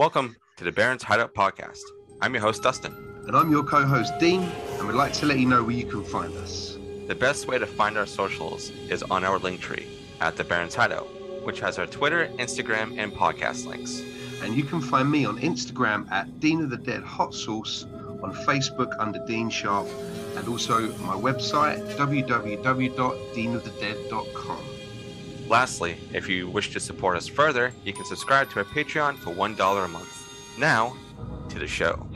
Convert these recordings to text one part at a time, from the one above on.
Welcome to the Barrens Hideout Podcast. I'm your host, Dustin. And I'm your co host, Dean, and we'd like to let you know where you can find us. The best way to find our socials is on our link tree at the Barrens Hideout, which has our Twitter, Instagram, and podcast links. And you can find me on Instagram at Dean of the Dead Hot Sauce, on Facebook under Dean Sharp, and also my website www.deanofthedead.com. Lastly, if you wish to support us further, you can subscribe to our Patreon for $1 a month. Now, to the show.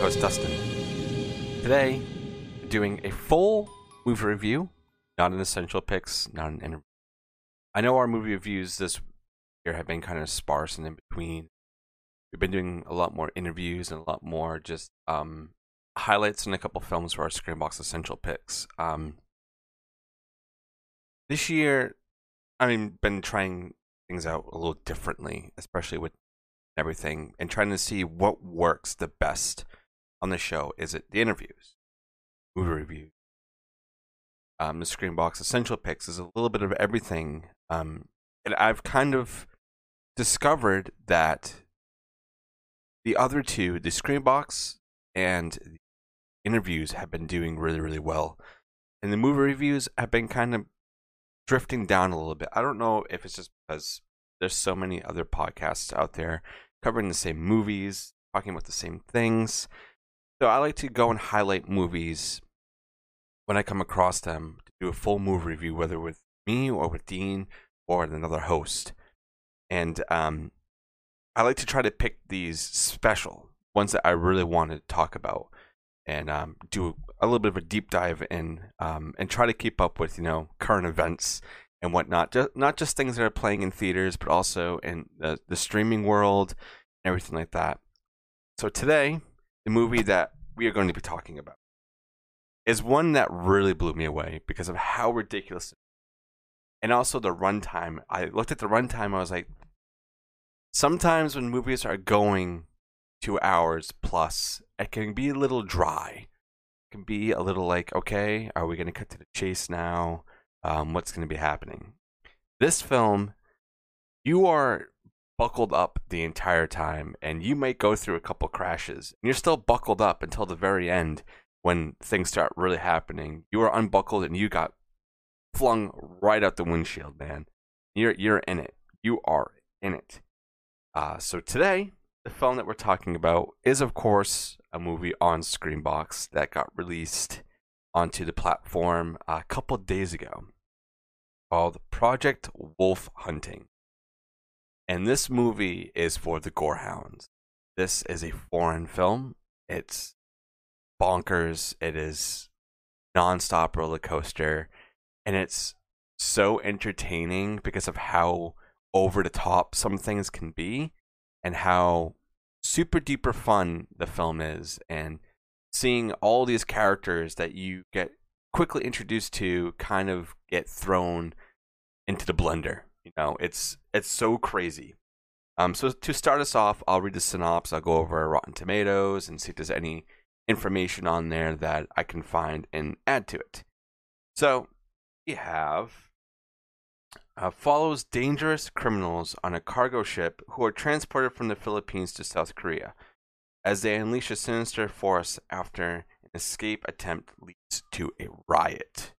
Your host, Dustin. Today, doing a full movie review, not an essential picks, not an interview. I know our movie reviews this year have been kind of sparse and in between. We've been doing a lot more interviews and a lot more just um, highlights and a couple films for our Screambox essential picks. Um, this year, I've been trying things out a little differently, especially with everything and trying to see what works the best on the show. Is it the interviews, movie reviews, um, the Screambox essential picks? Is a little bit of everything, um, and I've kind of discovered that the other two, the Screambox and the interviews, have been doing really, really well, and the movie reviews have been kind of drifting down a little bit. I don't know if it's just because there's so many other podcasts out there covering the same movies, talking about the same things. So I like to go and highlight movies when I come across them to do a full movie review, whether with me or with Dean or another host. And um, I like to try to pick these special ones that I really want to talk about and um, do a little bit of a deep dive in um, and try to keep up with you know current events and whatnot. Just, not just things that are playing in theaters, but also in the, the streaming world and everything like that. So today, the movie that we are going to be talking about is one that really blew me away because of how ridiculous and also the runtime. I looked at the runtime, I was like, sometimes when movies are going two hours plus, it can be a little dry. It can be a little like, okay, are we going to cut to the chase now? Um, what's going to be happening? This film, you are buckled up the entire time, and you might go through a couple crashes, and you're still buckled up until the very end when things start really happening. You are unbuckled, and you got flung right out the windshield, man. You're you're in it. You are in it. Uh, so today, the film that we're talking about is, of course, a movie on Screambox that got released onto the platform a couple days ago called Project Wolf Hunting. And this movie is for the Gorehounds. This is a foreign film. It's bonkers. It is nonstop roller coaster. And it's so entertaining because of how over the top some things can be and how super duper fun the film is. And seeing all these characters that you get quickly introduced to kind of get thrown into the blender. You know, it's it's so crazy. Um, so to start us off, I'll read the synopsis. I'll go over Rotten Tomatoes and see if there's any information on there that I can find and add to it. So we have uh, follows dangerous criminals on a cargo ship who are transported from the Philippines to South Korea as they unleash a sinister force after an escape attempt leads to a riot.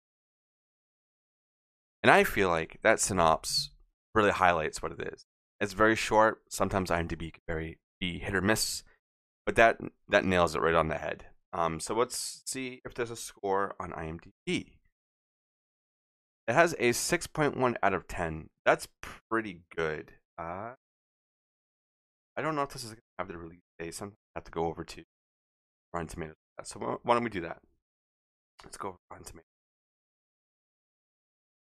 And I feel like that synopsis really highlights what it is. It's very short. Sometimes IMDb can very be hit or miss, but that that nails it right on the head. Um, so let's see if there's a score on IMDb. It has a 6.1 out of 10. That's pretty good. Uh, I don't know if this is going to have the release date. Sometimes I have to go over to Rotten Tomatoes. So why don't we do that? Let's go over Rotten Tomatoes.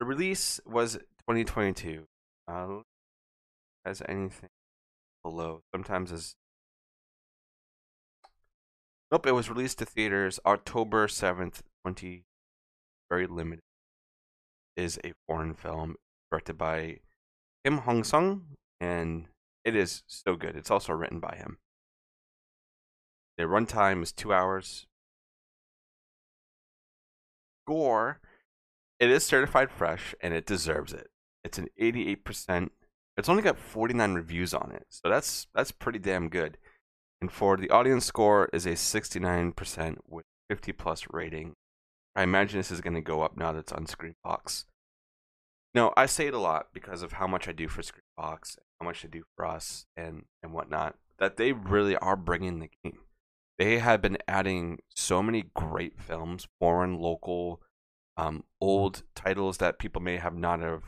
The release was 2022. Uh, has anything below? Sometimes is. Nope, it was released to theaters October 7th, twenty. very limited, is a foreign film directed by Kim Hong Sung, and it is so good. It's also written by him. The runtime is two hours. Gore, it is certified fresh, and it deserves it. It's an 88%. It's only got 49 reviews on it, so that's that's pretty damn good. And for the audience score is a 69% with 50 plus rating. I imagine this is going to go up now that it's on Screambox. No, I say it a lot because of how much I do for Screambox, how much they do for us, and and whatnot. That they really are bringing the game. They have been adding so many great films, foreign, local, um, old titles that people may have not have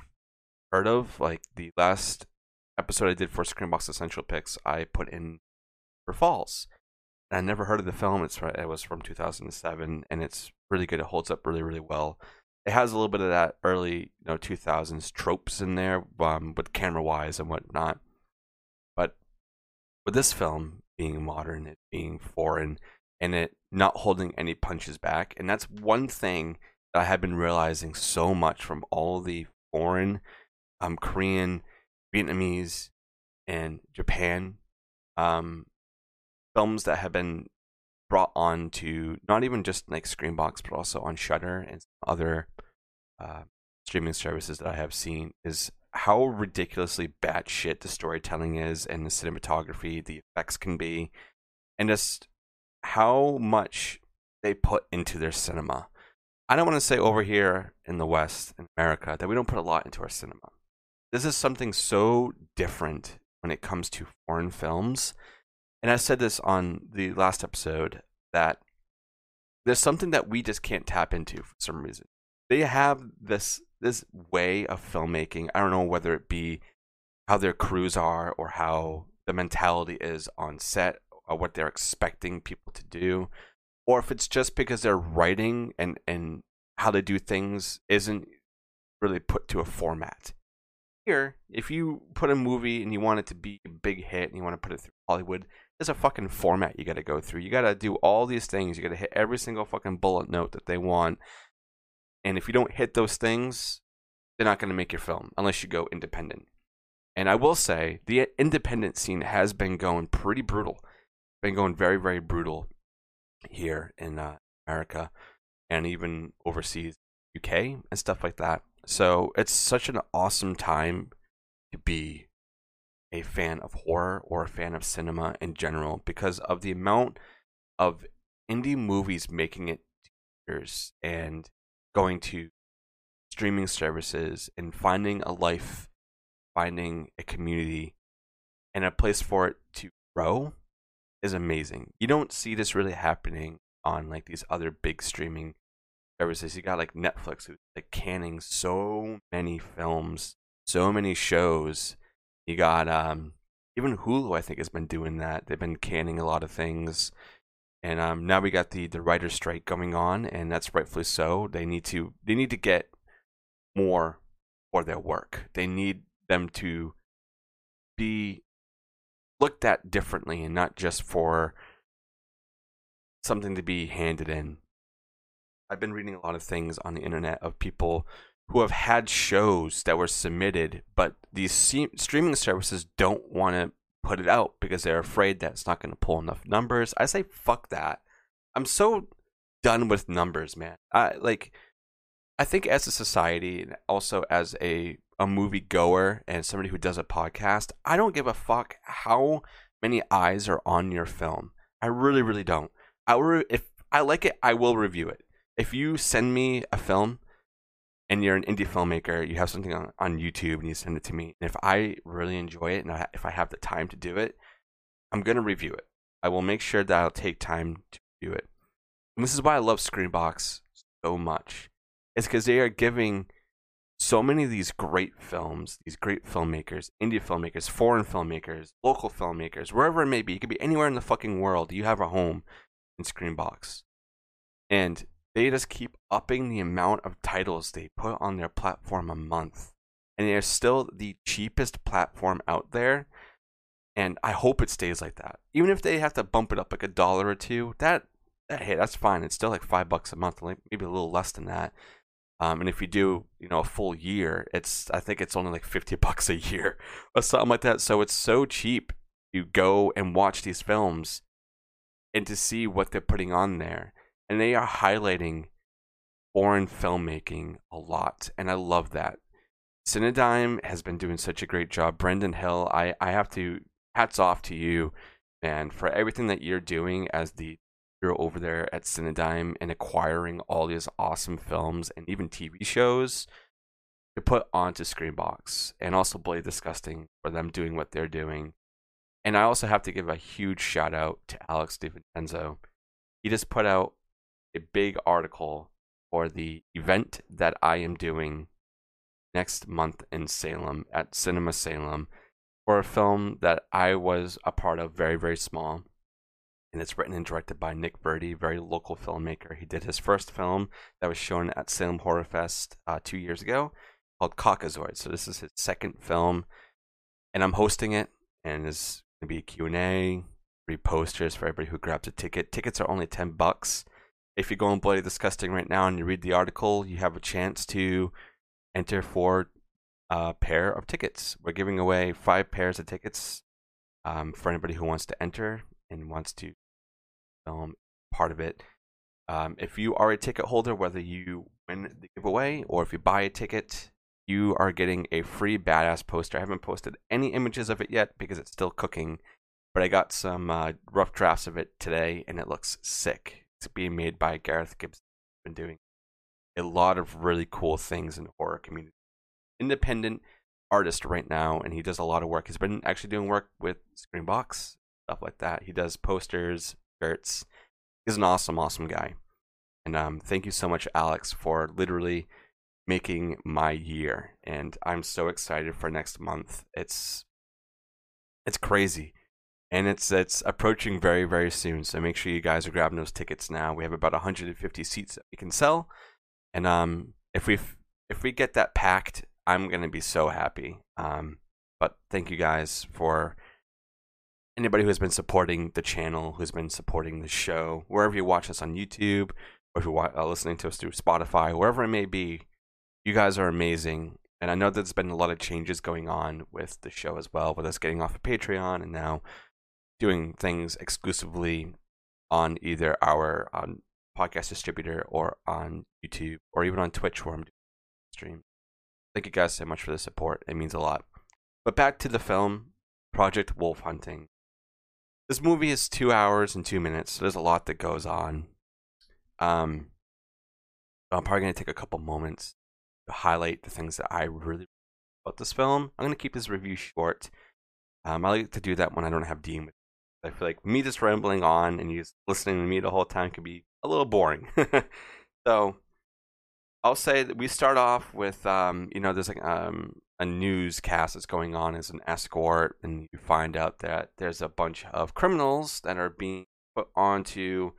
heard of. Like the last episode I did for Screambox Essential Picks, I put in for Falls. I never heard of the film. It's it was from 2007, and it's really good. It holds up really, really well. It has a little bit of that early, you know, 2000s tropes in there, um, with camera wise and whatnot. But with this film being modern, it being foreign, and it not holding any punches back, and that's one thing that I have been realizing so much from all the foreign, um, Korean, Vietnamese, and Japan um, films that have been brought on to not even just like Screambox, but also on Shudder and other uh, streaming services that I have seen is how ridiculously batshit the storytelling is and the cinematography, the effects can be, and just how much they put into their cinema. I don't want to say over here in the West, in America, that we don't put a lot into our cinema. This is something so different when it comes to foreign films and I said this on the last episode that there's something that we just can't tap into for some reason. They have this this way of filmmaking. I don't know whether it be how their crews are or how the mentality is on set or what they're expecting people to do or if it's just because their writing and and how they do things isn't really put to a format. Here, if you put a movie and you want it to be a big hit and you want to put it through Hollywood, there's a fucking format you got to go through. You got to do all these things. You got to hit every single fucking bullet note that they want. And if you don't hit those things, they're not going to make your film unless you go independent. And I will say the independent scene has been going pretty brutal. Been going very very brutal here in uh, America and even overseas, UK and stuff like that. So it's such an awesome time to be a fan of horror or a fan of cinema in general because of the amount of indie movies making it theaters and going to streaming services and finding a life, finding a community, and a place for it to grow is amazing. You don't see this really happening on like these other big streaming services. You got like Netflix who's like canning so many films, so many shows you got um, even Hulu, I think, has been doing that. They've been canning a lot of things, and um, now we got the the writer's strike going on, and that's rightfully so. They need to they need to get more for their work. They need them to be looked at differently, and not just for something to be handed in. I've been reading a lot of things on the internet of people who have had shows that were submitted, but these streaming services don't want to put it out because they're afraid that it's not going to pull enough numbers. I say fuck that. I'm so done with numbers, man. I like I think as a society and also as a a movie goer and somebody who does a podcast, I don't give a fuck how many eyes are on your film. I really really don't. I will, if I like it, I will review it. If you send me a film and you're an indie filmmaker, you have something on, on YouTube and you send it to me. And if I really enjoy it and I, if I have the time to do it, I'm going to review it. I will make sure that I'll take time to review it. And this is why I love Screambox so much. It's because they are giving so many of these great films, these great filmmakers, indie filmmakers, foreign filmmakers, local filmmakers, wherever it may be. You could be anywhere in the fucking world. You have a home in Screambox. And they just keep upping the amount of titles they put on their platform a month. And they're still the cheapest platform out there. And I hope it stays like that. Even if they have to bump it up like a dollar or two, that hey, that's fine. It's still like five bucks a month, like maybe a little less than that. Um, and if you do, you know, a full year, it's I think it's only like fifty bucks a year or something like that. So it's so cheap. You go and watch these films, and to see what they're putting on there, and they are highlighting foreign filmmaking a lot, and I love that. Cinedigm has been doing such a great job. Brendan Hill, I I have to hats off to you, man, for everything that you're doing as the you're over there at Cinedigm and acquiring all these awesome films and even TV shows to put onto Screambox, and also Bloody Disgusting for them doing what they're doing. And I also have to give a huge shout out to Alex DiVincenzo. He just put out a big article for the event that I am doing next month in Salem at Cinema Salem for a film that I was a part of very, very small and it's written and directed by Nick Verdi, very local filmmaker. He did his first film that was shown at Salem Horror Fest uh, two years ago called Caucasoid. So this is his second film, and I'm hosting it, and there's gonna be a Q&A, three posters for everybody who grabs a ticket. Tickets are only 10 bucks. If you go on Bloody Disgusting right now and you read the article, you have a chance to enter for a pair of tickets. We're giving away five pairs of tickets um, for anybody who wants to enter and wants to film part of it. Um, if you are a ticket holder, whether you win the giveaway or if you buy a ticket, you are getting a free badass poster. I haven't posted any images of it yet because it's still cooking, but I got some uh, rough drafts of it today and it looks sick. Being made by Gareth Gibson. Been doing a lot of really cool things in the horror community. Independent artist right now, and he does a lot of work. He's been actually doing work with Screambox, stuff like that. He does posters, shirts. He's an awesome, awesome guy. And um, thank you so much, Alex, for literally making my year. And I'm so excited for next month. It's it's crazy. And it's it's approaching very, very soon. So make sure you guys are grabbing those tickets now. We have about 150 seats that we can sell. And um if we if we get that packed, I'm gonna be so happy. Um but thank you guys for anybody who has been supporting the channel, who's been supporting the show, wherever you watch us on YouTube, or if you're uh, listening to us through Spotify, wherever it may be, you guys are amazing. And I know there's been a lot of changes going on with the show as well, with us getting off of Patreon and now doing things exclusively on either our um, podcast distributor or on YouTube or even on Twitch where I'm doing stream. Thank you guys so much for the support. It means a lot. But back to the film, Project Wolf Hunting. This movie is two hours and two minutes. So there's a lot that goes on. Um, I'm probably gonna take a couple moments to highlight the things that I really about this film. I'm gonna keep this review short. Um, I like to do that when I don't have Dean with. I feel like me just rambling on and you just listening to me the whole time could be a little boring. so I'll say that we start off with um, you know, there's like um a newscast that's going on as an escort, and you find out that there's a bunch of criminals that are being put onto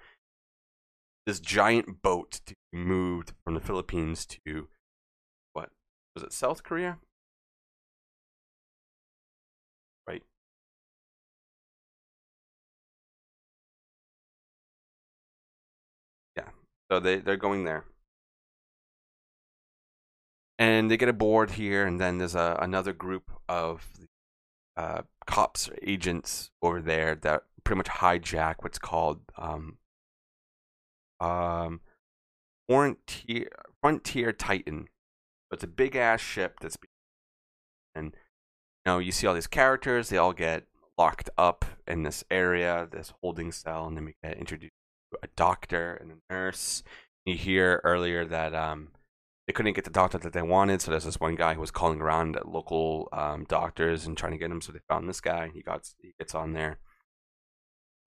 this giant boat to be moved from the Philippines to what was it, South Korea? So they, they're going there and they get aboard here, and then there's a, another group of uh, cops or agents over there that pretty much hijack what's called um, um, Frontier, Frontier Titan. It's a big ass ship that's and you know you see all these characters. They all get locked up in this area, this holding cell, and then we get introduced a doctor and a nurse. You hear earlier that um, they couldn't get the doctor that they wanted. So there's this one guy who was calling around at local um, doctors and trying to get him. So they found this guy. He got he gets on there,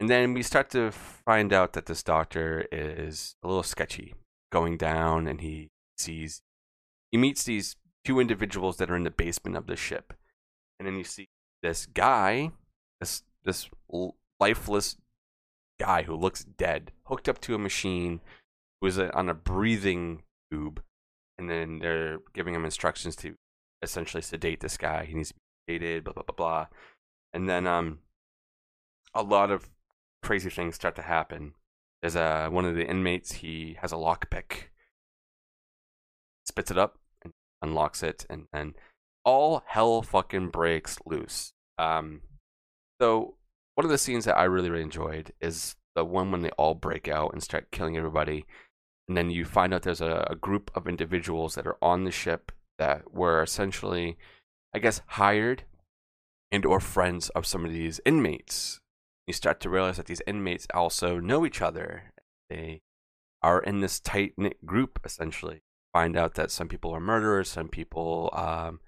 and then we start to find out that this doctor is a little sketchy, going down, and he sees he meets these two individuals that are in the basement of the ship, and then you see this guy, this this lifeless guy who looks dead, hooked up to a machine, who is on a breathing tube and then they're giving him instructions to essentially sedate this guy. He needs to be sedated, blah blah blah blah. And then um, a lot of crazy things start to happen. there's a one of the inmates. He has a lockpick, spits it up, and unlocks it, and then all hell fucking breaks loose. Um, so one of the scenes that I really really enjoyed is the one when they all break out and start killing everybody, and then you find out there's a, a group of individuals that are on the ship that were essentially, I guess, hired and or friends of some of these inmates. You start to realize that these inmates also know each other. They are in this tight knit group essentially. Find out that some people are murderers, some people um,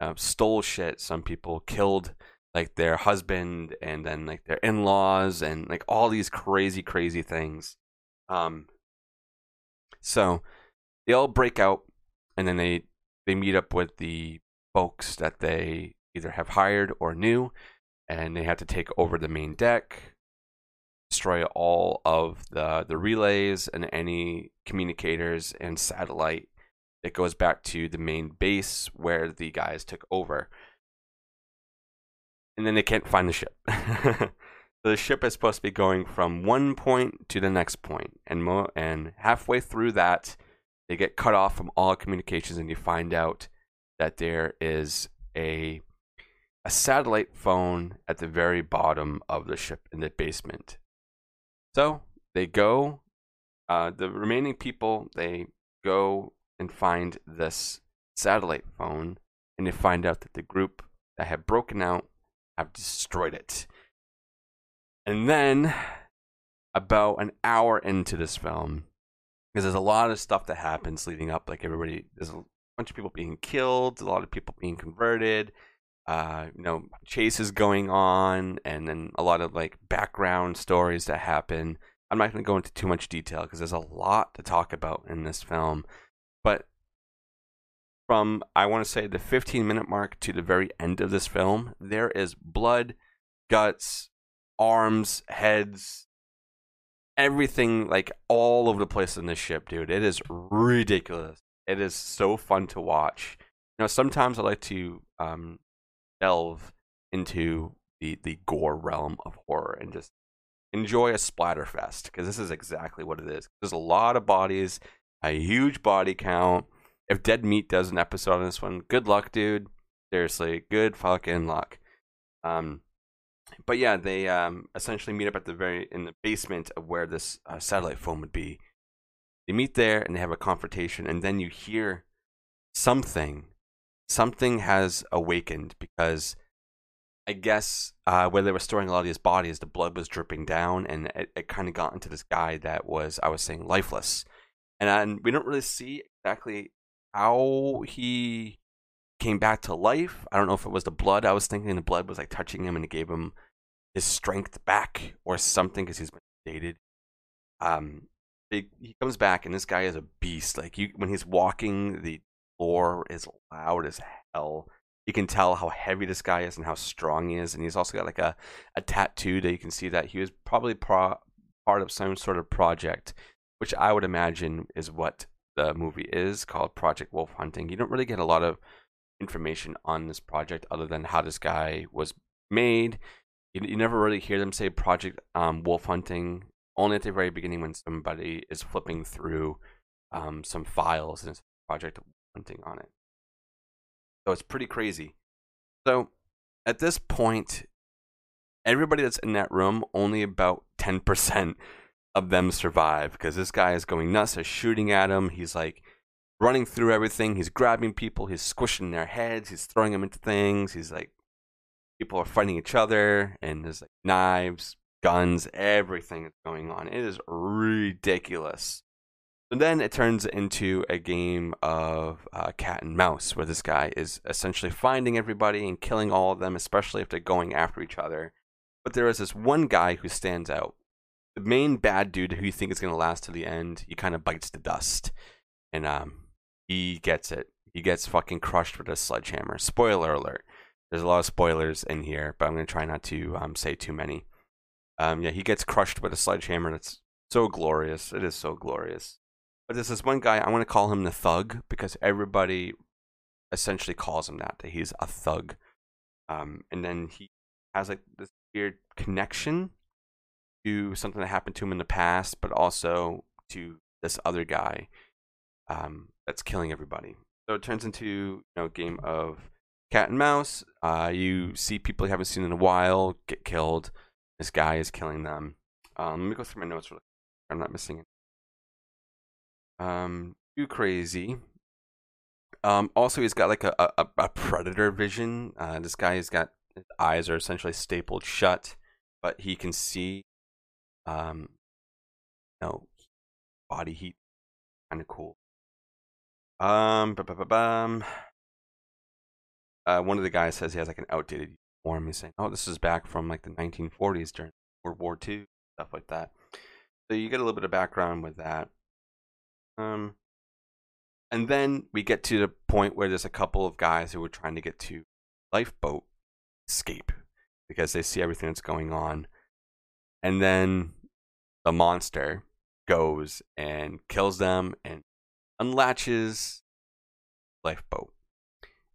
uh, stole shit, some people killed like their husband and then like their in-laws and like all these crazy crazy things. Um so they all break out and then they they meet up with the folks that they either have hired or knew and they have to take over the main deck destroy all of the the relays and any communicators and satellite that goes back to the main base where the guys took over and then they can't find the ship. so the ship is supposed to be going from one point to the next point, and mo- and halfway through that, they get cut off from all communications, and you find out that there is a a satellite phone at the very bottom of the ship in the basement. So they go. Uh, the remaining people they go and find this satellite phone, and they find out that the group that had broken out have destroyed it. And then, about an hour into this film, because there's a lot of stuff that happens leading up, like everybody, there's a bunch of people being killed, a lot of people being converted, uh, you know, chases going on, and then a lot of like background stories that happen. I'm not going to go into too much detail because there's a lot to talk about in this film, but from I want to say the 15 minute mark to the very end of this film, there is blood, guts, arms, heads, everything like all over the place in this ship, dude. It is ridiculous. It is so fun to watch. You know, sometimes I like to um, delve into the the gore realm of horror and just enjoy a splatter fest because this is exactly what it is. There's a lot of bodies, a huge body count if Dead Meat does an episode on this one, good luck, dude. Seriously, good fucking luck. Um, but yeah, they um essentially meet up at the very in the basement of where this uh, satellite phone would be. They meet there and they have a confrontation, and then you hear something. Something has awakened because I guess uh, where they were storing a lot of these bodies, the blood was dripping down, and it, it kind of got into this guy that was, I was saying, lifeless. And, and we don't really see exactly how he came back to life. I don't know if it was the blood. I was thinking the blood was like touching him and it gave him his strength back or something because he's been dated. Um, he, comes back and this guy is a beast. Like you, when he's walking, the floor is loud as hell. You can tell how heavy this guy is and how strong he is, and he's also got like a, a tattoo that you can see that he was probably pro- part of some sort of project, which I would imagine is what the movie is called Project Wolf Hunting. You don't really get a lot of information on this project other than how this guy was made. You, you never really hear them say Project um, Wolf Hunting, only at the very beginning when somebody is flipping through um, some files and it's Project Hunting on it. So it's pretty crazy. So at this point, everybody that's in that room, only about 10% of them survive because this guy is going nuts. They're shooting at him. He's like running through everything. He's grabbing people. He's squishing their heads. He's throwing them into things. He's like, people are fighting each other, and there's like knives, guns, everything is going on. It is ridiculous. And then it turns into a game of uh, cat and mouse, where this guy is essentially finding everybody and killing all of them, especially if they're going after each other. But there is this one guy who stands out the main bad dude who you think is going to last to the end, he kind of bites the dust. And um, he gets it. He gets fucking crushed with a sledgehammer. Spoiler alert. There's a lot of spoilers in here, but I'm going to try not to um, say too many. Um, yeah, he gets crushed with a sledgehammer. That's so glorious. It is so glorious. But there's this one guy, I want to call him the thug because everybody essentially calls him that, that he's a thug. Um, and then he has like this weird connection to something that happened to him in the past, but also to this other guy um, that's killing everybody. So it turns into you know a game of cat and mouse. Uh, you see people you haven't seen in a while get killed. This guy is killing them. Um, let me go through my notes. Really I'm not missing it. Um, too crazy. Um, also, he's got like a, a, a predator vision. Uh, this guy has got his eyes are essentially stapled shut, but he can see, um, know, body heat. Kind of cool. Um. Uh, one of the guys says he has like an outdated uniform. He's saying, "Oh, this is back from like the 1940s during World War II, stuff like that." So you get a little bit of background with that. Um, and then we get to the point where there's a couple of guys who are trying to get to lifeboat escape because they see everything that's going on, and then the monster goes and kills them and unlatches lifeboat.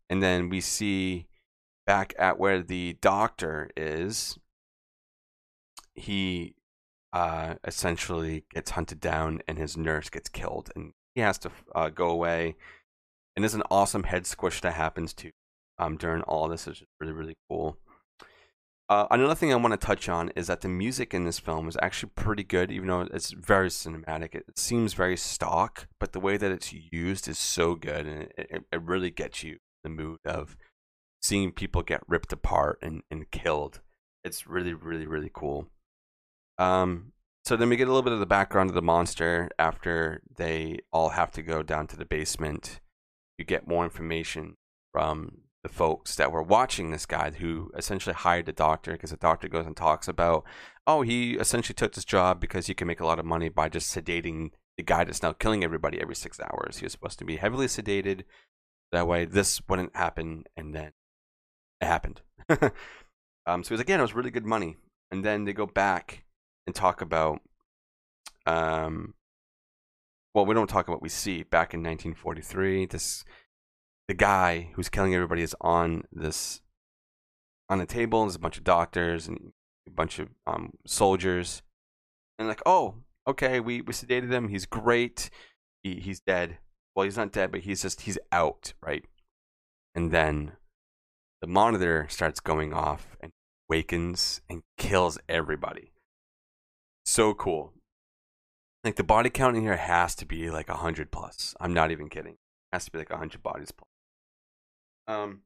And then we see back at where the doctor is, he uh, essentially gets hunted down and his nurse gets killed. And he has to uh, go away. And there's an awesome head squish that happens to um, during all this. is really, really cool. Uh, another thing I want to touch on is that the music in this film is actually pretty good, even though it's very cinematic. It, seems very stock, but the way that it's used is so good, and it, it, it really gets you the mood of seeing people get ripped apart and, and killed. It's really, really, really cool. Um, so then we get a little bit of the background of the monster after they all have to go down to the basement. You get more information from folks that were watching this guy who essentially hired the doctor because the doctor goes and talks about, oh, he essentially took this job because he can make a lot of money by just sedating the guy that's now killing everybody every six hours. He was supposed to be heavily sedated. That way, this wouldn't happen, and then it happened. um, so he's like, yeah, it was really good money. And then they go back and talk about, um, well, we don't talk about what we see back in 1943. This the guy who's killing everybody is on this on a table. There's a bunch of doctors and a bunch of um, soldiers, and like, oh, okay, we we sedated him. He's great. He, he's dead. Well, he's not dead, but he's just he's out, right? And then the monitor starts going off and wakens and kills everybody. So cool. Like the body count in here has to be like a hundred plus. I'm not even kidding. It has to be like a hundred bodies plus. Um,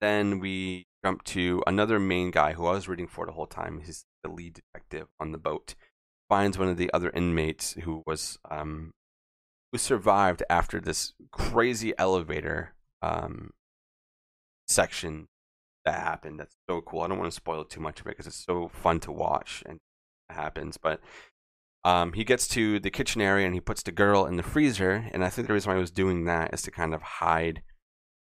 then we jump to another main guy who I was reading for the whole time. He's the lead detective on the boat. Finds one of the other inmates who was um, who survived after this crazy elevator um, section that happened. That's so cool. I don't want to spoil too much of it because it's so fun to watch and happens. But um, he gets to the kitchen area and he puts the girl in the freezer. And I think the reason why he was doing that is to kind of hide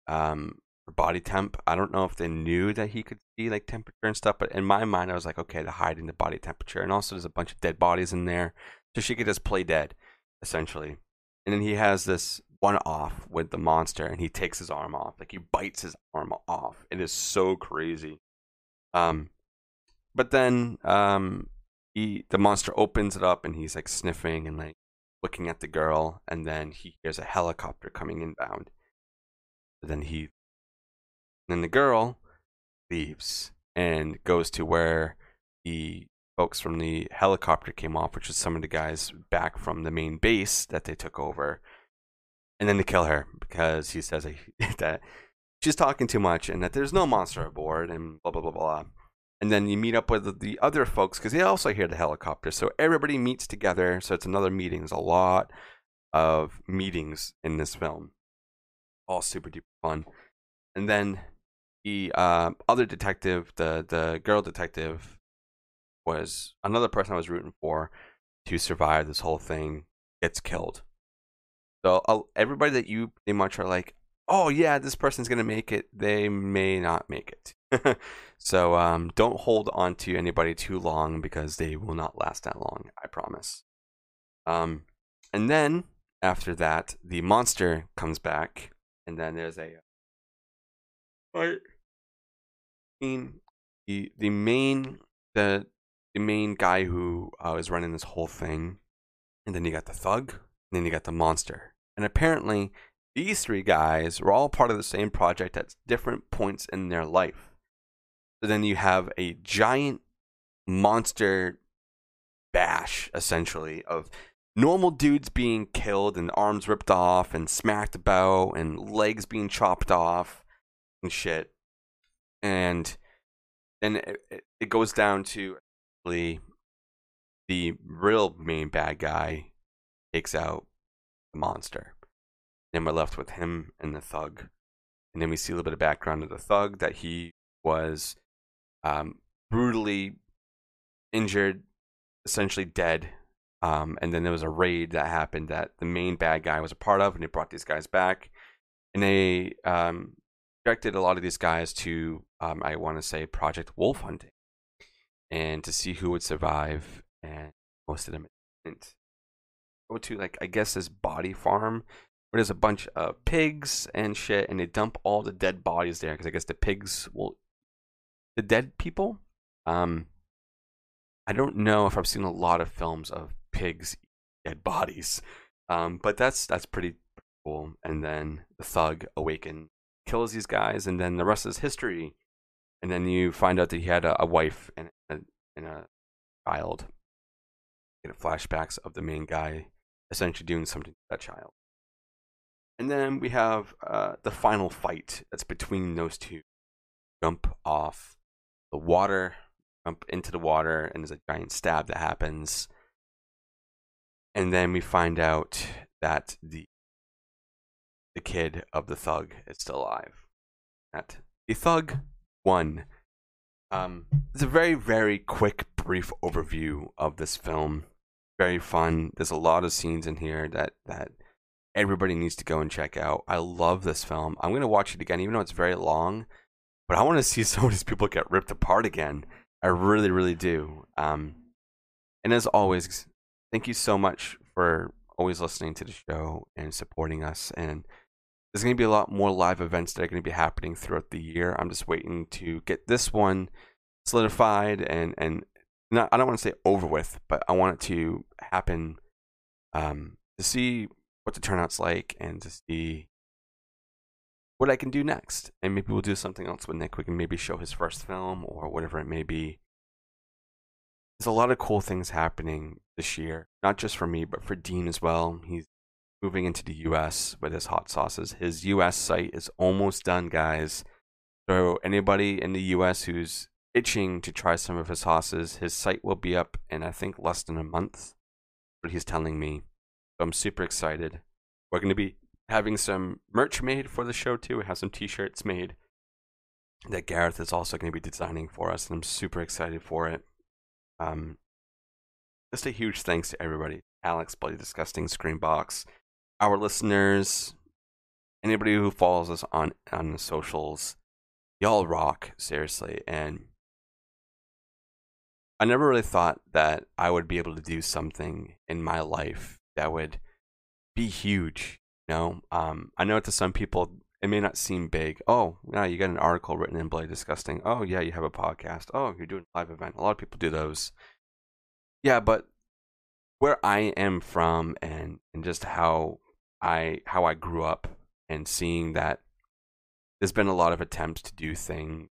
um, body temp. I don't know if they knew that he could see like temperature and stuff, but in my mind, I was like, okay, they're hiding the body temperature, and also there's a bunch of dead bodies in there, so she could just play dead, essentially. And then he has this one off with the monster, and he takes his arm off, like he bites his arm off. It is so crazy. Um, but then um, he the monster opens it up, and he's like sniffing and like looking at the girl, and then he hears a helicopter coming inbound then he, then the girl leaves and goes to where the folks from the helicopter came off, which is some of the guys back from the main base that they took over. And then they kill her because he says that she's talking too much and that there's no monster aboard and blah, blah, blah, blah. And then you meet up with the other folks because they also hear the helicopter. So everybody meets together. So it's another meeting. There's a lot of meetings in this film all super duper fun. And then the uh, other detective, the the girl detective, was another person I was rooting for to survive this whole thing. Gets killed. So uh, everybody that you pretty much are like, oh yeah, this person's gonna make it. They may not make it. so um, don't hold on to anybody too long because they will not last that long. I promise. Um, and then after that, the monster comes back and then there's a right. I mean, the the main the the main guy who uh, is running this whole thing, and then you got the thug, and then you got the monster. And apparently, these three guys were all part of the same project at different points in their life. So then you have a giant monster bash, essentially, of normal dudes being killed and arms ripped off and smacked about and legs being chopped off and shit. And then it, it goes down to the the real main bad guy takes out the monster. Then we're left with him and the thug. And then we see a little bit of background of the thug that he was um, brutally injured, essentially dead. Um, and then there was a raid that happened that the main bad guy was a part of, and they brought these guys back. And they um, directed a lot of these guys to, um, I want to say, Project Wolf Hunting, and to see who would survive. And most of them didn't go to, like, I guess, this body farm where there's a bunch of pigs and shit, and they dump all the dead bodies there because I guess the pigs will, the dead people. Um, I don't know if I've seen a lot of films of pigs dead bodies, um, but that's that's pretty cool. And then the thug awaken kills these guys, and then the rest is history. And then you find out that he had a, a wife and a, and a child. You get flashbacks of the main guy essentially doing something to that child. And then we have uh, the final fight that's between those two. Jump off the water, jump into the water, and there's a giant stab that happens. And then we find out that the the kid of the thug is still alive. That the thug won. Um, it's a very very quick brief overview of this film. Very fun. There's a lot of scenes in here that that everybody needs to go and check out. I love this film. I'm to watch it again, even though it's very long. But I want to see some of these people get ripped apart again. I really, really do. Um, and as always, thank you so much for always listening to the show and supporting us. And there's going to be a lot more live events that are going to be happening throughout the year. I'm just waiting to get this one solidified and and not I don't want to say over with, but I want it to happen um, to see what the turnout's like and to see what I can do next. And maybe we'll do something else with Nick. We can maybe show his first film or whatever it may be. There's a lot of cool things happening this year, not just for me, but for Dean as well. He's moving into the US with his hot sauces. His US site is almost done, guys. So, anybody in the US who's itching to try some of his sauces, his site will be up in, I think, less than a month. But he's telling me. So I'm super excited. We're going to be having some merch made for the show too. We have some t-shirts made that Gareth is also going to be designing for us, and I'm super excited for it. Um, just a huge thanks to everybody. Alex, Bloody Disgusting, Screambox, our listeners, anybody who follows us on on the socials. Y'all rock, seriously. And I never really thought that I would be able to do something in my life that would be huge. You know, um, I know to some people it may not seem big. Oh, yeah, you got an article written in Bloody Disgusting. Oh, yeah, you have a podcast. Oh, you're doing a live event. A lot of people do those. Yeah, but where I am from and and just how I how I grew up and seeing that there's been a lot of attempts to do things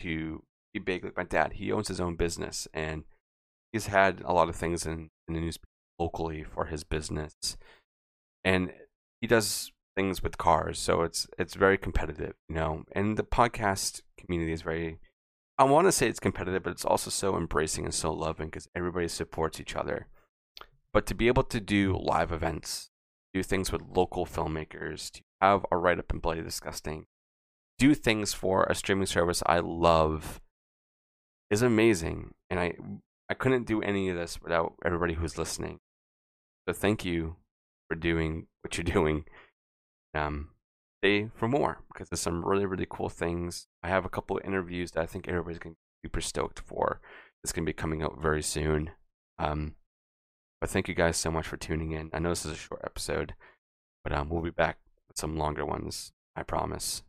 to be big. Like my dad, he owns his own business and he's had a lot of things in, in the news locally for his business, and he does things with cars, so it's it's very competitive, you know. And the podcast community is very, I want to say it's competitive, but it's also so embracing and so loving because everybody supports each other. But to be able to do live events, do things with local filmmakers, to have a write up in Bloody Disgusting, do things for a streaming service I love is amazing. And I I couldn't do any of this without everybody who's listening. So thank you for doing what you're doing. Um, stay for more because there's some really really cool things. I have a couple of interviews that I think everybody's gonna be super stoked for. It's gonna be coming out very soon. Um, but thank you guys so much for tuning in. I know this is a short episode, but um, we'll be back with some longer ones. I promise.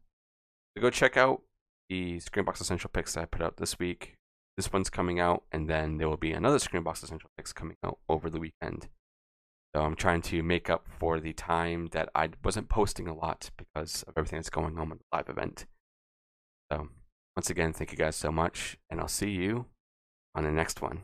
So go check out the Screambox Essential picks that I put out this week. this one's coming out, and then there will be another Screambox Essential picks coming out over the weekend. So I'm trying to make up for the time that I wasn't posting a lot because of everything that's going on with the live event. So once again, thank you guys so much, and I'll see you on the next one.